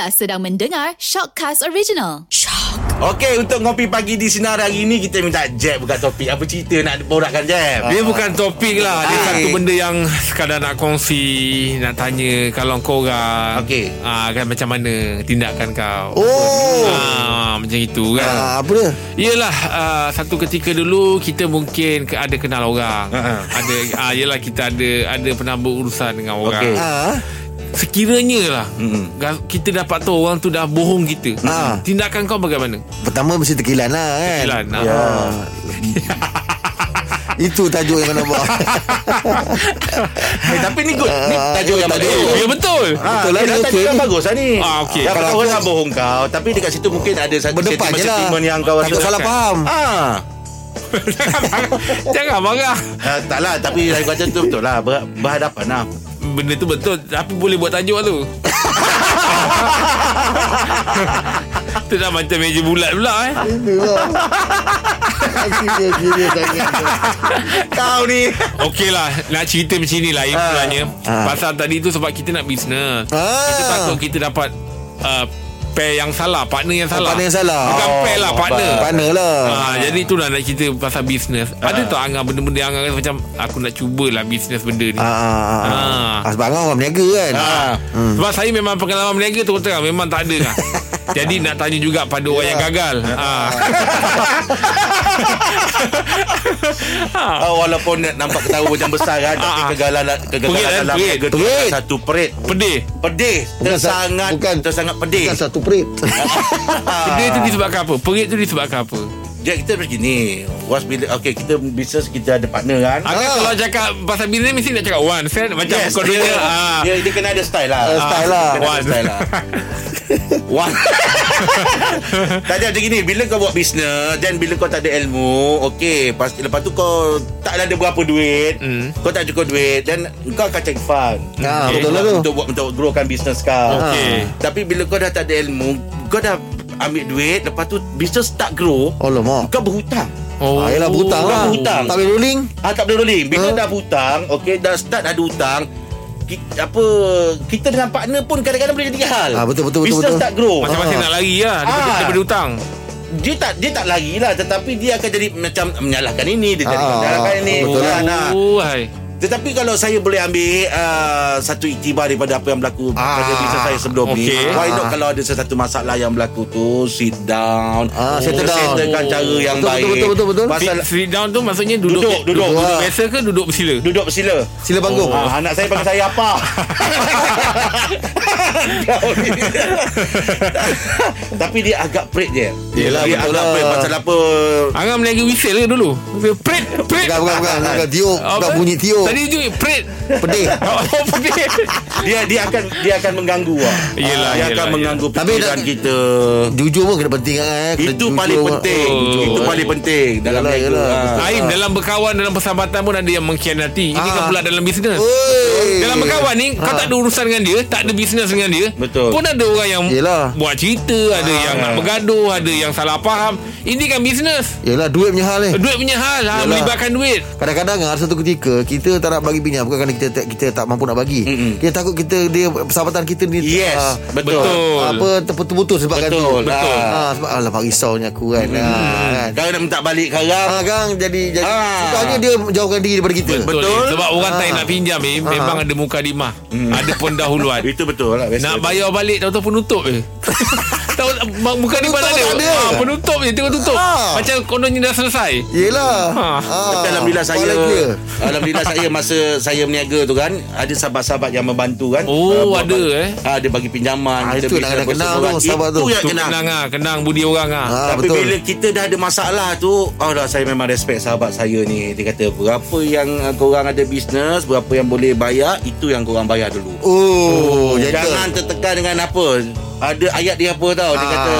Anda sedang mendengar Shockcast Original. Okey, untuk ngopi pagi di sinar hari ini kita minta Jeb buka topik. Apa cerita nak borakkan Jeb? Dia bukan topik lah Dia Ah. satu benda yang Sekadar nak kongsi Nak tanya Kalau kau orang Okey. ah, kan Macam mana Tindakan kau Oh. ah, Macam itu kan Ah, apa dia? Yelah uh, Satu ketika dulu Kita mungkin ke- Ada kenal orang Ha-ha. Ada ah, Yelah kita ada Ada pernah berurusan dengan orang Okey. Ah, Sekiranya lah Mm-mm. ga- Kita dapat tahu Orang tu dah bohong kita Ah. Tindakan kau bagaimana pertama mesti tekilan lah kan. Tekilan, ah. Ya. Itu tajuk yang kena buat. Eh, tapi ni good. Ni Ah, tajuk ya, yang tajuk. bagus. Ya betul Ah, Betul lah, dia dia tajuk okey yang ni. bagus lah ni. Ah, okey. Dapat Kalau orang nak bohong kau, tapi dekat situ mungkin ada satu Berdepan je lah. yang kau Takut salah faham. Ah. Jangan marah Ah, tak lah Tapi saya kata tu betul lah Ber, Berhadapan lah Benda tu betul Tapi boleh buat tajuk tu Tu dah macam meja bulat pula eh Itu lah. Sangat. Kau ni Okey lah Nak cerita macam ni lah Ah. Sebenarnya Ah. Pasal tadi tu sebab kita nak bisnes Ah. Kita takut kita dapat uh, Pair yang salah Partner yang salah partner yang salah. Bukan Oh, pair lah Partner. Partner lah. Ah, jadi tu lah nak cerita pasal bisnes. Ah. Ada tak Angah benda-benda yang Angah macam aku nak cubalah bisnes benda ni. Ah. ah. Sebab orang orang berniaga kan. ah. Hmm. Sebab saya memang pengalaman berniaga tu memang tak ada kan. Jadi nak tanya juga pada orang yang gagal. Ah. Ah, walaupun nampak ketawa macam besar kan Tapi Ah, ah. kegagalan Perit, Kegagalan kan? dalam Perit. Satu perit Pedih. Pedih Tersangat bukan. Tersangat pedih Bukan satu perit. Pedih tu disebabkan apa? Perit tu disebabkan apa? Jadi kita begini Was bila Okay kita bisnes Kita ada partner kan Ah. kalau cakap pasal bisnes mesti nak cakap one set macam Yes, kau dunia. dia, Ah. dia, dia kena ada style lah Ah, style lah. Kena ada One. style lah One Tadi macam gini Bila kau buat bisnes Dan bila kau tak ada ilmu Okay pasti, Lepas tu kau Tak ada berapa duit Hmm. Kau tak cukup duit Dan kau akan cari fund Ah, Okay. betul lah tu. Untuk buat Untuk growkan bisnes kau Okey. Tapi bila kau dah tak ada ilmu Kau dah ambil duit Lepas tu Bisnes tak grow Oh lama. Kau berhutang Oh. Ah, yelah berhutang lah. berhutang. Tak boleh rolling. Ah tak boleh rolling. Bila Ha? dah hutang, okey dah start ada hutang, kita, apa kita dengan partner pun kadang-kadang boleh jadi hal. Ah, betul, betul, betul, Business betul. tak grow. Masing-masing Ah. nak lari lah daripada, Ah. daripada hutang. Dia tak dia tak lari lah tetapi dia akan jadi macam menyalahkan ini, dia jadi Ah, menyalahkan ini. betul lah. Nah, Oh, hai. Tetapi kalau saya boleh ambil uh, satu iktibar daripada apa yang berlaku Ah, pada bisnes saya sebelum ni. okey. Why not Ah. kalau ada sesuatu masalah yang berlaku tu sit down. Ah, settle down. Settlekan cara yang Betul, baik. betul, betul, betul, betul. Pasal Sit, down tu maksudnya duduk Duduk, duduk. duduk Ah. biasa ke duduk bersila? duduk bersila. Sila panggung. Ah, anak saya panggil saya apa? Ni. Tapi dia agak perit je. Yelah, dia betul agak lah. perit pasal apa? Angah meniaga whistle ke dulu? Prit, prit. Bukan, bukan, bukan. Tiup. Bukan bunyi tiup. Tadi je prit. Pedih. Oh, pedih. Dia dia akan dia akan mengganggu lah. Yelah, dia yelah, akan yelah. mengganggu Tapi pikiran dah- kita. Jujur pun kena penting kan. eh. Kena Itu jujur paling pun. penting. Oh. Itu paling penting dalam Yelah, niaga. yelah, Ah. Aim dalam berkawan dalam persahabatan pun ada yang mengkhianati. Ini Ah. kan pula dalam bisnes. Oi. Dalam berkawan ni Kau Ah. tak ada urusan dengan dia Tak ada bisnes dengan dia Betul. Pun ada orang yang Yelah. Buat cerita Ada Ah. yang nak bergaduh Ada yang salah faham Ini kan bisnes Yelah duit punya hal eh. Duit punya hal ha. Melibatkan duit Kadang-kadang ada satu ketika kita tak nak bagi pinjam bukan kerana kita tak, kita tak mampu nak bagi. Mm-mm. Kita takut kita dia persahabatan kita ni Yes, ah, betul. Betul. apa terputus-putus sebabkan Betul, tu. betul. Ah, sebab alamak risaunya aku kan. Ah, kan. Kalau nak minta balik sekarang Ah, kan jadi jadi Ah. sukanya dia jauhkan diri daripada kita. Betul. Sebab orang tak Ah. nak pinjam eh, Memang ada muka dimah Ada pendahuluan Itu betul lah biasa. Nak bayar balik Tahu-tahu penutup je Tahu Muka dimah tak ada, Penutup tak ada. Ah, Penutup je Tengok tutup Ah. Macam kononnya dah selesai Yelah. Ha. Tapi Alhamdulillah saya. Alhamdulillah saya Masa saya berniaga tu kan Ada sahabat-sahabat yang membantu kan Oh, buat- ada, eh? ah, Dia bagi pinjaman Ah, kita itu bisa nak kena kenal tu, sahabat tu. Itu yang kenal kenang ah, Kenang budi orang ah. Ah, Tapi betul. bila kita dah ada masalah tu Oh dah saya memang respect sahabat saya ni Dia kata Berapa yang uh, korang ada bisnes Berapa yang boleh bayar Itu yang korang bayar dulu Oh, jadi Jangan tertekan dengan apa ada ayat dia apa tau Dia Ah. kata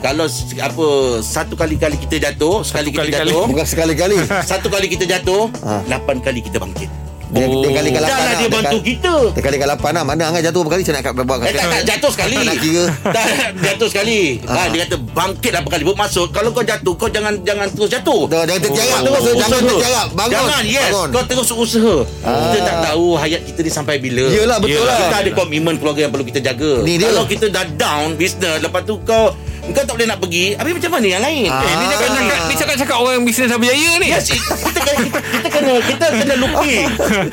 Kalau apa Satu kali-kali kita jatuh Sekali kita kali-kali. jatuh bukan sekali-kali. Satu kali kita jatuh Ah. Lapan kali kita bangkit Dia, dia kalikan Dah lapan lah dia Dia bantu kita. Dia kalikan lapan lah Mana Angah jatuh berapa kali Saya nak kat buat Eh tak tak jatuh sekali. Tak nak kira? Tak jatuh sekali. Ha. Dia kata bangkit berapa kali Bermaksud Kalau kau jatuh Kau jangan jangan terus jatuh. Dah, Jangan tertiarap Terus Jangan tertiarap Bangun Jangan yes. Bangun. Kau terus usaha. Kita tak tahu Hayat kita ni sampai bila. Yelah, betul lah. Kita ada komitmen keluarga Yang perlu kita jaga. Ni dia. Kalau kita dah down Business Lepas tu kau Kau tak boleh nak pergi Habis macam mana yang lain? Ah. Eh, ni cakap cakap orang yang bisnes dah berjaya ni. Yes it- kita, kena- kita kena Kita kena looking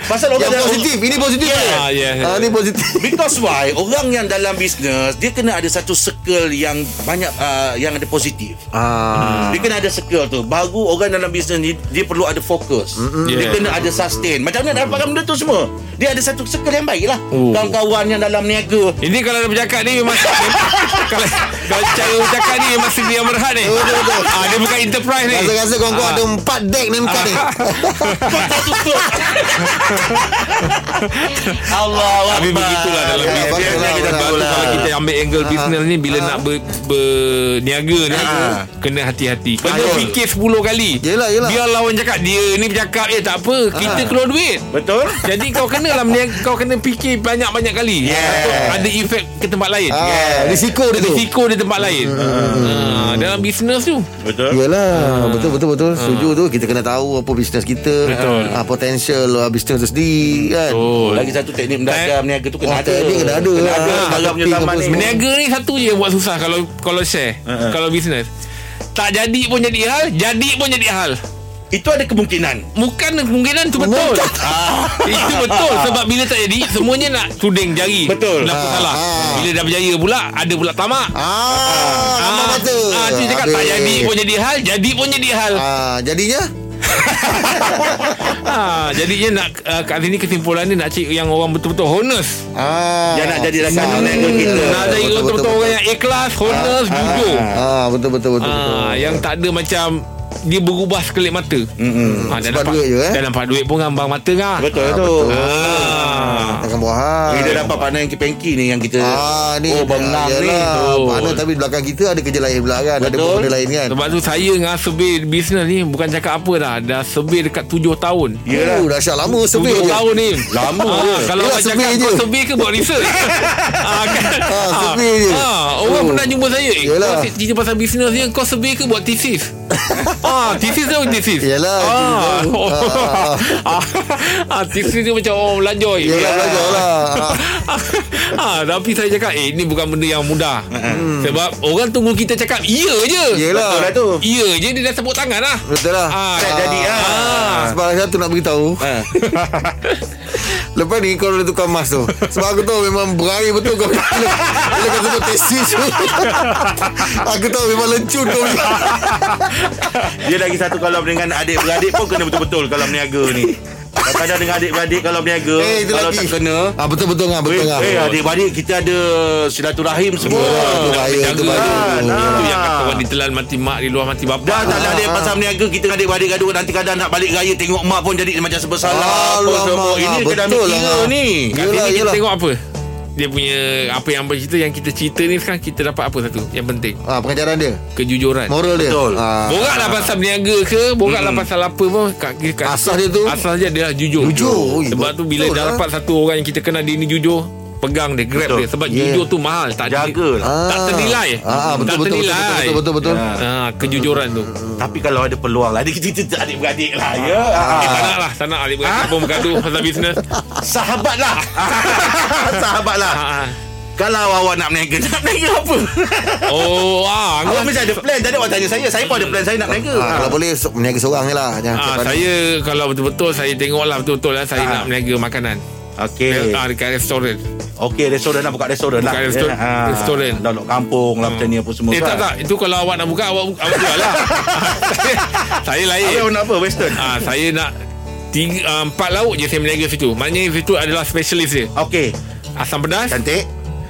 Pasal orang Yang positif Ini positif Yeah. Ah, yeah. Ah, Ini positif Because why Orang yang dalam bisnes Dia kena ada satu circle Yang banyak uh, Yang ada positif Ah, Dia kena ada circle tu Baru orang dalam bisnes ni Dia perlu ada fokus Dia Yeah. kena ada sustain Macam mana dapatkan benda tu semua Dia ada satu circle yang baik lah Oh. Kawan-kawan yang dalam niaga Ini kalau dah bercakap ni memang kalau kalau cara bercakap ni memang sendiri yang berhad ni. Betul, betul. Ah dia bukan enterprise ni. Rasa-rasa korang Ah. ada empat deck ni empat ni Kau tak tutup Allah Tapi begitulah dalam Ya, bisnes lah, kita baru lah. kalau kita ambil angle bisnes ni bila nak ber, berniaga ni Ah. kena hati-hati. Kena Betul. fikir 10 kali. Yelah, yelah. Biar lawan cakap dia ni bercakap eh tak apa kita keluar duit. Betul Jadi kau kena lah kau kena fikir banyak-banyak kali. Yeah. Ada efek ke tempat lain. Ah, Risiko dia tu Risiko di tempat lain. Ah, dalam bisnes tu. Betul Yelah Betul betul betul Setuju tu Kita kena tahu Apa bisnes kita Betul. Potential ah, Bisnes tu sendiri kan Oh. Lagi satu teknik mendagang Meniaga tu kena Oh, ada teknik kena ada. Kena ada Ah, punya marketing zaman ni semua. Berniaga ni satu je yang buat susah kalau kalau share. Uh-uh. Kalau bisnes. Tak jadi pun jadi hal, jadi pun jadi hal. Itu ada kemungkinan Bukan kemungkinan tu betul. Ah, itu betul sebab bila tak jadi semuanya nak tuding jari. Betul. Berlaku Ah, salah. ah. Bila dah berjaya pula ada pula tamak. Ah, Lama mata Ah, tu cakap tak Habis. jadi pun jadi hal, jadi pun jadi hal. ah, Jadinya Ah, jadinya nak uh, kat sini kesimpulan ni nak cik yang orang betul-betul honest. ah, Yang nak jadi rakan Hmm. kita. Nak jadi betul, betul-betul betul, orang yang ikhlas, honest, jujur. Ah, betul betul betul. betul. Ah, yang tak ada macam dia berubah sekelip mata. Ah, dah Sebab dapat, duit je, eh? Dah nampak duit pun ngambang mata kan. Betul Ah, tu betul. Ah. Takkan buah hal. Bila dapat partner yang kepengki ni Yang kita Ah, ni Oh bengang ni Oh. Mana tapi belakang kita ada kerja lain pula kan. Ada Betul. benda lain kan. Sebab tu saya dengan Sebir bisnes ni bukan cakap apa dah. Dah Sebir dekat 7 tahun. Yelah. Oh, dahsyat lama 7 survey je. tahun ni Lama ah, je. Kalau orang cakap survey kau je. Sebir ke buat research ah, kan? Ah, survey je. ah, Orang Oh. pernah jumpa saya eh. Kau cerita pasal bisnes ni Kau Sebir ke buat thesis ah, Thesis tu thesis Yelah, ah, oh, Ah, ah, ah, Thesis tu macam orang melanjoy Yelah, belajar lah. ah, Tapi saya cakap Eh ni bukan benda yang mudah. Sebab orang tunggu kita cakap Ya je. Yelah. Betul lah tu. Ya je dia dah tepuk tangan lah. Betul lah. Ah, Tak jadi lah. Ah. Sebab satu nak beritahu. Ha. Lepas ni kau boleh tukar mas tu. Sebab aku tahu memang berair betul kau. Bila, bila kau sebut tesis tu. Aku tahu memang lencun kau Dia lagi satu Kalau dengan adik-beradik pun Kena betul-betul Kalau meniaga ni. Kadang-kadang dengan adik-beradik Kalau berniaga Eh itu Kalau lagi. tak kena. Ah, Betul-betul kan Betul Eh, kan eh adik-beradik kita ada silaturahim semua. Ah, Itu bahaya Itu bahaya Itu yang kata orang ditelan mati mak Di luar mati bapa Dah tak ada adik pasal meniaga Kita dengan adik-beradik gaduh Nanti kadang nak balik raya Tengok mak pun jadi macam sebersalah apa Alamak. Ini betul kena ambil kira lah. ni. Kat sini kita tengok apa Dia punya Apa yang bercerita Yang kita cerita ni sekarang Kita dapat apa satu Yang penting ah, Pengajaran dia Kejujuran Moral dia Betul. ah. Borak lah pasal berniaga ke Borak lah pasal apa pun kat, kat, Asas dia tu? Asas dia adalah jujur Jujur. Sebab tu bila betul dah lah. dapat satu orang Yang kita kenal dia ni jujur Pegang dia Grab Betul. dia. Sebab Yeah. jujur tu mahal Tak Jaga lah Tak ternilai. Ah, ah, betul, Tak betul, betul, betul, betul, betul, betul. Ah, Kejujuran tu. Tapi kalau ada peluang lah Dia cerita adik-beradik lah ya. Eh, tak nak lah Tak nak adik beradik pun bergaduh Pasal bisnes Sahabat lah. Sahabat lah. Ah, ah. Kalau awak nak meniaga Nak meniaga apa? Oh ah, Awak mesti ada plan. Tadi awak tanya saya Saya pun ada plan Saya nak meniaga Ah, kalau boleh Meniaga seorang je lah. Jangan Ah, saya kalau betul-betul saya tengok lah betul-betul lah saya Ah. nak meniaga makanan. Okey. Ah, dekat restoran. Okey restoran nak buka restoran lah. Buka restoran. Ah, Restoran. Dalam kampung lah Macam ni apa semua Eh tak kan. tak. Itu kalau awak nak buka Awak, awak jual lah. Saya, lain. Awak nak apa Western? Ah, Saya nak tiga, uh, Empat lauk je saya meniaga situ. Maknanya situ adalah specialist dia. Okey. Asam pedas. Cantik.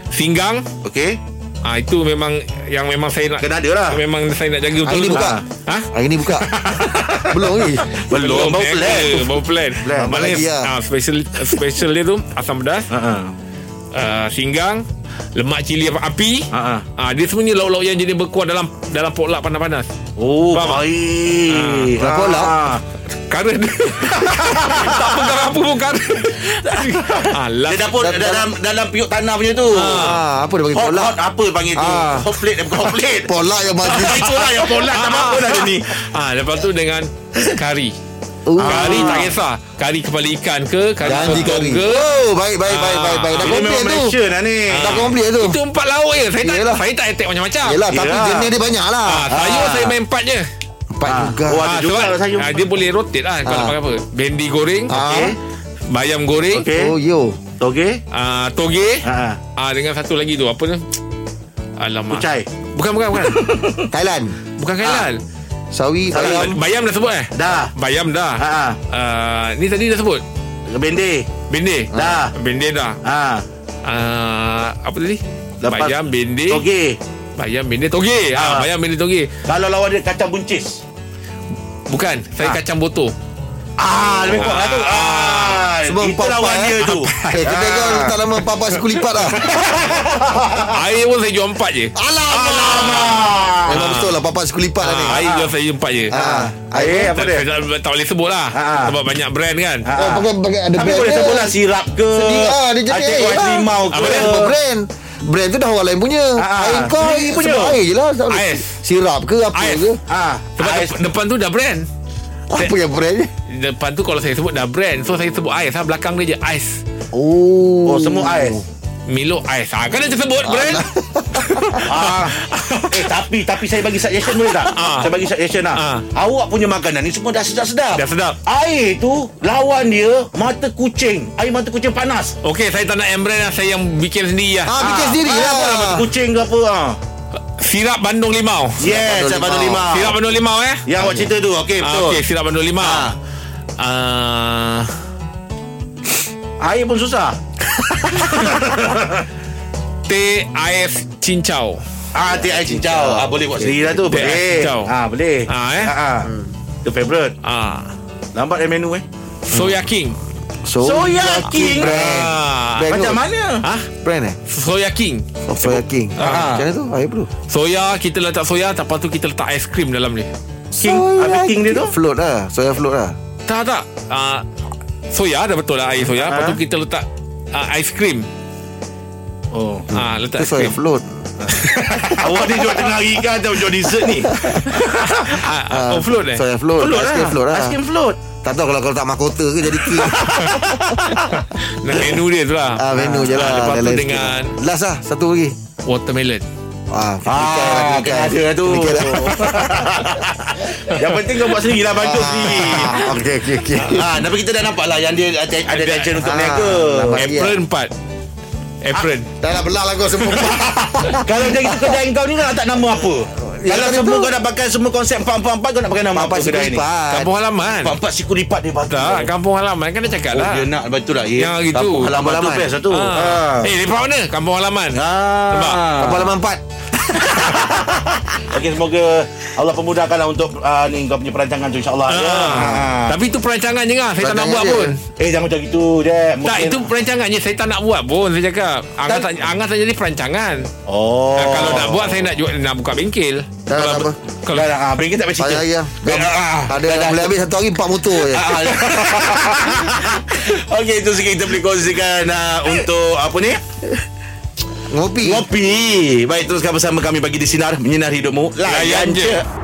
Singgang. Okey ah, Itu memang Yang memang saya nak Kena ada lah. Memang saya nak jaga betul Hari ni buka? Ha? Hari ni buka? Belum lagi Belum Baru meniaga, plan. Baru plan, Plan. Maknanya Lagi lah. ah, special, special dia tu Asam pedas. Ha, ha. uh, Singgang lemak cili apa api. Ha, ha. Ah, dia sebenarnya lauk-lauk yang jadi berkuah dalam dalam potlak panas-panas. Oh, Faham baik. Ah. Lapor lah. Karen. tak pegang apa pun karen. ah, Dia last, dapur Dan- dalam dalam piuk tanah punya tu. Ah, apa dia panggil Hot, polak? hot apa panggil tu? Ah. Hot plate bukan hot plate. Polak yang maju. Itulah yang polak tak apa lah dia ni. ah, lepas tu dengan kari. Oh. Kari tak kisah. Kari kepala ikan ke, kari Janji sotong kari. ke. Oh, baik baik baik Ah. baik baik. Dah Ini komplit memang tu. Malaysia lah ni. Dah komplit tu. Itu empat lauk je. Saya tak Yelah. saya tak attack macam-macam. Yelah, tapi Yelah. jenis dia banyak lah. Ah, sayur saya main empat je. Empat Ah. juga. Oh, ada juga sebab, lah sayur. ah, dia boleh rotate lah kalau Ah. pakai apa. Bendi goreng, Ah. Okey. bayam goreng, Okey. Oh, yo. Okey. ah, toge, Ha. ah, dengan satu lagi tu apa tu? Alamak. Kucai. Bukan bukan bukan. Thailand. bukan kailan. Sawi, Bayam. ayam. bayam dah sebut eh? Dah. Bayam dah. Ha. Ah, ni tadi dah sebut. Bende. Bende. Dah. Bende dah. Ha. Ah, apa tadi? Lepas- bayam, bende. Okey. Bayam, bende, toge. Ah, Ah. bayam, bende, toge. Kalau lawan dia kacang buncis. Bukan. Saya Ah. kacang boto. Ah, lebih kuat lah tu. Ah, Semua itu lawan eh. dia tu. Eh, kedai kau tak lama papa suku lipat lah. Air pun saya jual empat je. Alamak. Memang betul lah papa suku lipat lah ni. Ah, air jual saya empat je. Ah. Air apa Tak, dia? saya tak, tak boleh sebut lah Ah. Sebab banyak brand kan Ah. Oh, pakai pakai ada Tapi brand boleh sebut lah sirap ke Sedih ah, dia jadi air lah. limau ke Apa brand? Brand tu dah orang lain punya. Ah, Air kau air punya. air je lah. Tak. Ais. Sirap ke apa Ais. ke? Ah, Sebab ais. dep- depan tu dah brand Apa yang brand ni? Depan tu kalau saya sebut dah brand So saya sebut ais lah Belakang dia je ais Oh. Oh, semua ais. Milo ais ha, Kan dia sebut brand ah. Eh tapi tapi saya bagi suggestion boleh tak? Ah. Saya bagi suggestion lah. Ah. Awak punya makanan ni semua dah sedap-sedap. Dah sedap Air tu lawan dia mata kucing. Air mata kucing panas. Okey saya tak nak yang brand lah Saya yang bikin sendiri lah Ah, bikin sendiri ah, lah. Mata kucing ke apa ah. Sirap bandung limau Yes, Bandung saya bandung limau. lima. Sirap bandung limau eh Yang awak cerita tu. Okey, betul. Okey sirap bandung limau Ah. Ah, Air pun susah. Teh ais cincau Ah, teh air cincau. Ah, boleh buat sendiri lah tu. Teh air Boleh. cincau. Ah, boleh. Ah, eh? Ah, ah. Itu favourite. ah. Lambat eh menu eh. Soya king Soya King. Brand. ah. Brand Macam mana? Ah, Brand eh? Soya king Oh, Soya King. Ah. Macam mana tu? Air bro. Soya kita letak soya Lepas tu kita letak aiskrim dalam ni King. Habis King dia tu? Float lah. Soya float lah. Tak tak uh, Soya dah betul lah air soya Lepas Ha? tu kita letak uh, Aiskrim Oh. Ah, Letak Itu soya aiskrim float. Awak ni jual tengah hari kan atau jual dessert ni? ah, Oh float eh Soya float. Float Ice cream lah. float lah. Ice cream float. Tak tahu kalau kau letak mahkota ke jadi king. Nah, Menu dia tu lah ah, menu je lah. Ah, Lepas Dah tu dengan. Last lah. Satu lagi. Watermelon Ah, Ah, kan ada lah tu. Yang penting kau buat sendiri lah Bantu sendiri Ah, Okey, okey, okey. Ah, tapi kita dah nampak lah Yang dia ada, ada attention untuk Ah, mereka. Apron 4 Apron Dah lah belah lah kau semua. Kalau jadi kedai kau ni nak tak nama apa? Ya, Kalau semua itu. kau nak pakai Semua konsep empat-empat Kau nak pakai nama apa kedai ni? lipat. Kampung halaman Empat-empat siku lipat dia bagi Tak Kampung halaman Kan dah cakap Oh lah dia nak Betul lah Yang gitu. Kampung halaman tu Halaman. best lah tu ah. Eh lepas mana Kampung halaman Nampak? Ah. Apa halaman empat? Okey semoga Allah pemudahkanlah untuk uh, ni kau punya perancangan tu insya-Allah ah. ya. Ah. Tapi tu perancangan je lah Saya tak nak buat je. pun Eh jangan macam gitu Dek Tak itu perancangan je Saya tak nak buat pun Saya cakap Angas, Tak- tak, Angas tak jadi perancangan Oh Ah, Kalau nak buat Saya nak jual Nak buka bengkel Dah, Kalau tak apa. Kalau Dah dah ah, kita tak Saya lagi yang Ah, Ada dah, yang boleh habis satu hari empat motor je. Okey itu sikit kita boleh kongsikan uh, Untuk apa ni Ngopi. Ngopi Baik teruskan bersama kami Bagi di Sinar Menyinar hidupmu Layan Layan je. je